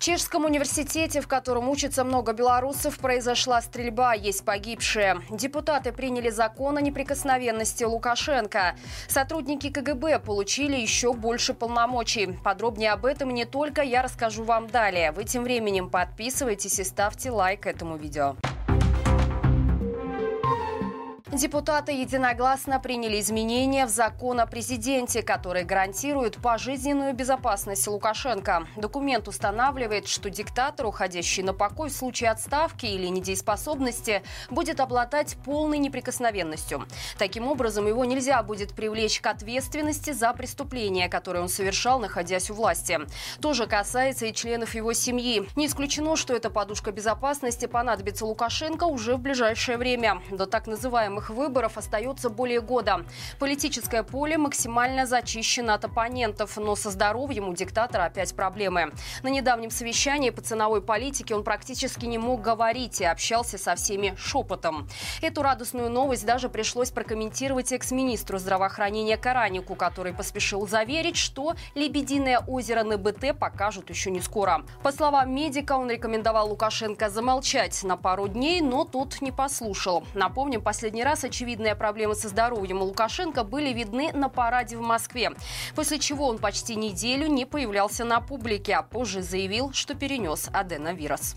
Чешском университете, в котором учатся много белорусов, произошла стрельба, есть погибшие. Депутаты приняли закон о неприкосновенности Лукашенко. Сотрудники КГБ получили еще больше полномочий. Подробнее об этом не только я расскажу вам далее. Вы тем временем подписывайтесь и ставьте лайк этому видео. Депутаты единогласно приняли изменения в закон о президенте, который гарантирует пожизненную безопасность Лукашенко. Документ устанавливает, что диктатор, уходящий на покой в случае отставки или недееспособности, будет обладать полной неприкосновенностью. Таким образом, его нельзя будет привлечь к ответственности за преступления, которые он совершал, находясь у власти. Тоже касается и членов его семьи. Не исключено, что эта подушка безопасности понадобится Лукашенко уже в ближайшее время. До так называемых выборов остается более года. Политическое поле максимально зачищено от оппонентов, но со здоровьем у диктатора опять проблемы. На недавнем совещании по ценовой политике он практически не мог говорить и общался со всеми шепотом. Эту радостную новость даже пришлось прокомментировать экс-министру здравоохранения Каранику, который поспешил заверить, что «Лебединое озеро на БТ» покажут еще не скоро. По словам медика, он рекомендовал Лукашенко замолчать на пару дней, но тот не послушал. Напомним, последний раз раз очевидные проблемы со здоровьем у Лукашенко были видны на параде в Москве, после чего он почти неделю не появлялся на публике, а позже заявил, что перенес аденовирус.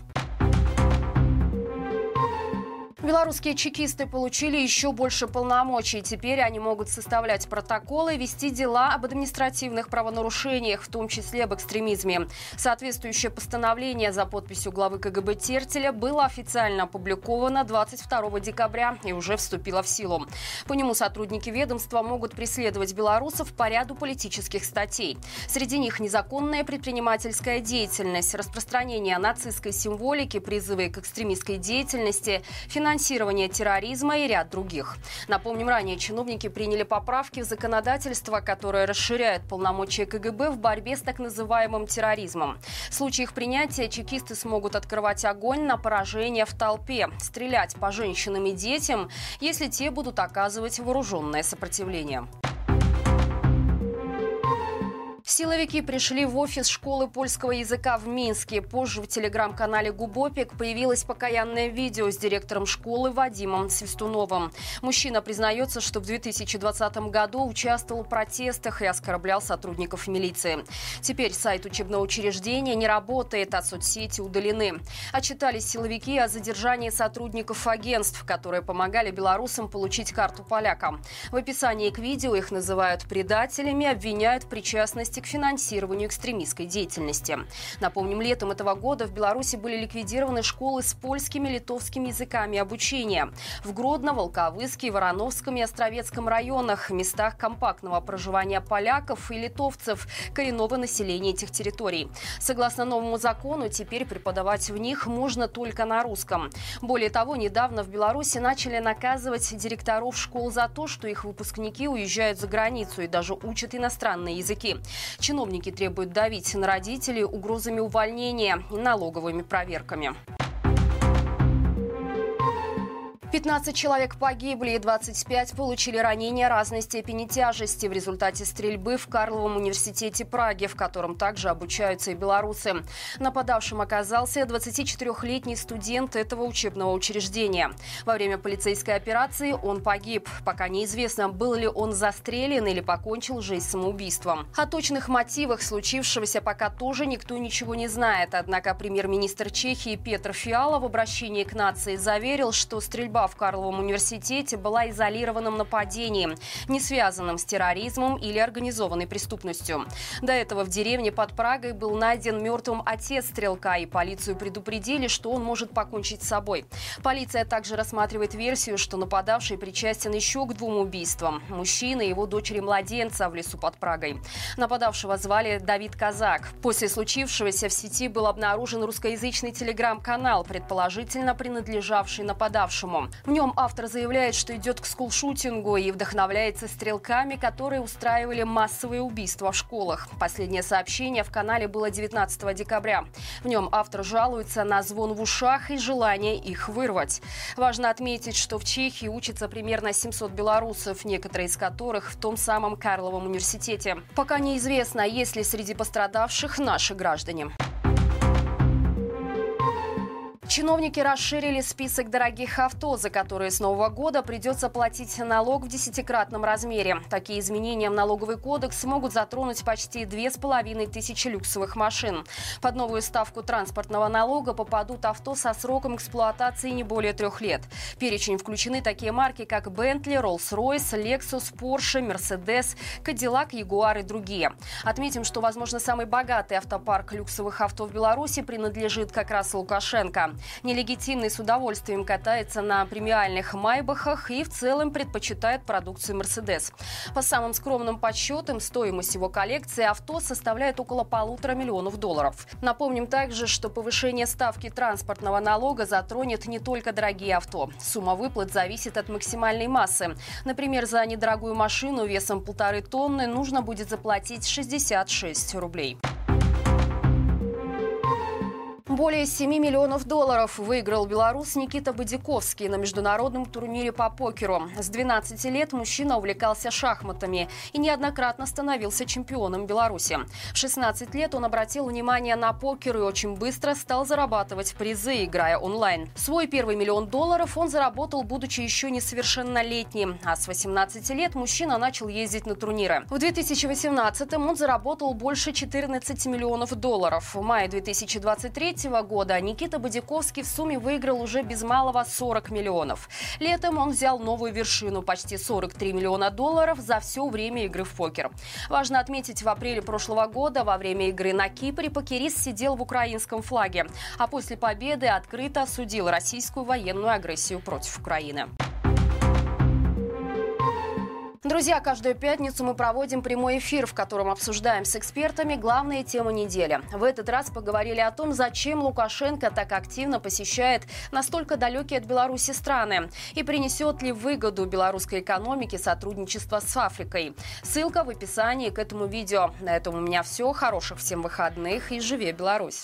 Белорусские чекисты получили еще больше полномочий. Теперь они могут составлять протоколы вести дела об административных правонарушениях, в том числе об экстремизме. Соответствующее постановление за подписью главы КГБ Тертеля было официально опубликовано 22 декабря и уже вступило в силу. По нему сотрудники ведомства могут преследовать белорусов по ряду политических статей. Среди них незаконная предпринимательская деятельность, распространение нацистской символики, призывы к экстремистской деятельности, финансовая финансирование терроризма и ряд других. Напомним, ранее чиновники приняли поправки в законодательство, которое расширяет полномочия КГБ в борьбе с так называемым терроризмом. В случае их принятия чекисты смогут открывать огонь на поражение в толпе, стрелять по женщинам и детям, если те будут оказывать вооруженное сопротивление. Силовики пришли в офис школы польского языка в Минске. Позже в телеграм-канале Губопик появилось покаянное видео с директором школы Вадимом Свистуновым. Мужчина признается, что в 2020 году участвовал в протестах и оскорблял сотрудников милиции. Теперь сайт учебного учреждения не работает, а соцсети удалены. Отчитались силовики о задержании сотрудников агентств, которые помогали белорусам получить карту поляка. В описании к видео их называют предателями, обвиняют в причастности к финансированию экстремистской деятельности. Напомним, летом этого года в Беларуси были ликвидированы школы с польскими литовскими языками обучения. В Гродно, Волковыске, Вороновском и Островецком районах, местах компактного проживания поляков и литовцев, коренного населения этих территорий. Согласно новому закону, теперь преподавать в них можно только на русском. Более того, недавно в Беларуси начали наказывать директоров школ за то, что их выпускники уезжают за границу и даже учат иностранные языки. Чиновники требуют давить на родителей угрозами увольнения и налоговыми проверками. 15 человек погибли и 25 получили ранения разной степени тяжести в результате стрельбы в Карловом университете Праги, в котором также обучаются и белорусы. Нападавшим оказался 24-летний студент этого учебного учреждения. Во время полицейской операции он погиб. Пока неизвестно, был ли он застрелен или покончил жизнь самоубийством. О точных мотивах случившегося пока тоже никто ничего не знает. Однако премьер-министр Чехии Петр Фиала в обращении к нации заверил, что стрельба в Карловом университете была изолированным нападением, не связанным с терроризмом или организованной преступностью. До этого в деревне под Прагой был найден мертвым отец стрелка, и полицию предупредили, что он может покончить с собой. Полиция также рассматривает версию, что нападавший причастен еще к двум убийствам. Мужчина и его дочери-младенца в лесу под Прагой. Нападавшего звали Давид Казак. После случившегося в сети был обнаружен русскоязычный телеграм-канал, предположительно принадлежавший нападавшему. В нем автор заявляет, что идет к скулшутингу и вдохновляется стрелками, которые устраивали массовые убийства в школах. Последнее сообщение в канале было 19 декабря. В нем автор жалуется на звон в ушах и желание их вырвать. Важно отметить, что в Чехии учатся примерно 700 белорусов, некоторые из которых в том самом Карловом университете. Пока неизвестно, есть ли среди пострадавших наши граждане. Чиновники расширили список дорогих авто, за которые с нового года придется платить налог в десятикратном размере. Такие изменения в налоговый кодекс могут затронуть почти две с половиной тысячи люксовых машин. Под новую ставку транспортного налога попадут авто со сроком эксплуатации не более трех лет. В перечень включены такие марки, как Bentley, Rolls-Royce, Lexus, Porsche, Mercedes, Cadillac, Jaguar и другие. Отметим, что, возможно, самый богатый автопарк люксовых авто в Беларуси принадлежит как раз Лукашенко. Нелегитимный с удовольствием катается на премиальных майбахах и в целом предпочитает продукцию Мерседес. По самым скромным подсчетам, стоимость его коллекции авто составляет около полутора миллионов долларов. Напомним также, что повышение ставки транспортного налога затронет не только дорогие авто. Сумма выплат зависит от максимальной массы. Например, за недорогую машину весом полторы тонны нужно будет заплатить 66 рублей. Более 7 миллионов долларов выиграл белорус Никита Бодяковский на международном турнире по покеру. С 12 лет мужчина увлекался шахматами и неоднократно становился чемпионом Беларуси. В 16 лет он обратил внимание на покер и очень быстро стал зарабатывать призы, играя онлайн. Свой первый миллион долларов он заработал, будучи еще несовершеннолетним. А с 18 лет мужчина начал ездить на турниры. В 2018-м он заработал больше 14 миллионов долларов. В мае 2023 2023 года Никита Бодяковский в сумме выиграл уже без малого 40 миллионов. Летом он взял новую вершину – почти 43 миллиона долларов за все время игры в покер. Важно отметить, в апреле прошлого года во время игры на Кипре покерист сидел в украинском флаге, а после победы открыто осудил российскую военную агрессию против Украины. Друзья, каждую пятницу мы проводим прямой эфир, в котором обсуждаем с экспертами главные темы недели. В этот раз поговорили о том, зачем Лукашенко так активно посещает настолько далекие от Беларуси страны и принесет ли выгоду белорусской экономике сотрудничество с Африкой. Ссылка в описании к этому видео. На этом у меня все. Хороших всем выходных и живи Беларусь!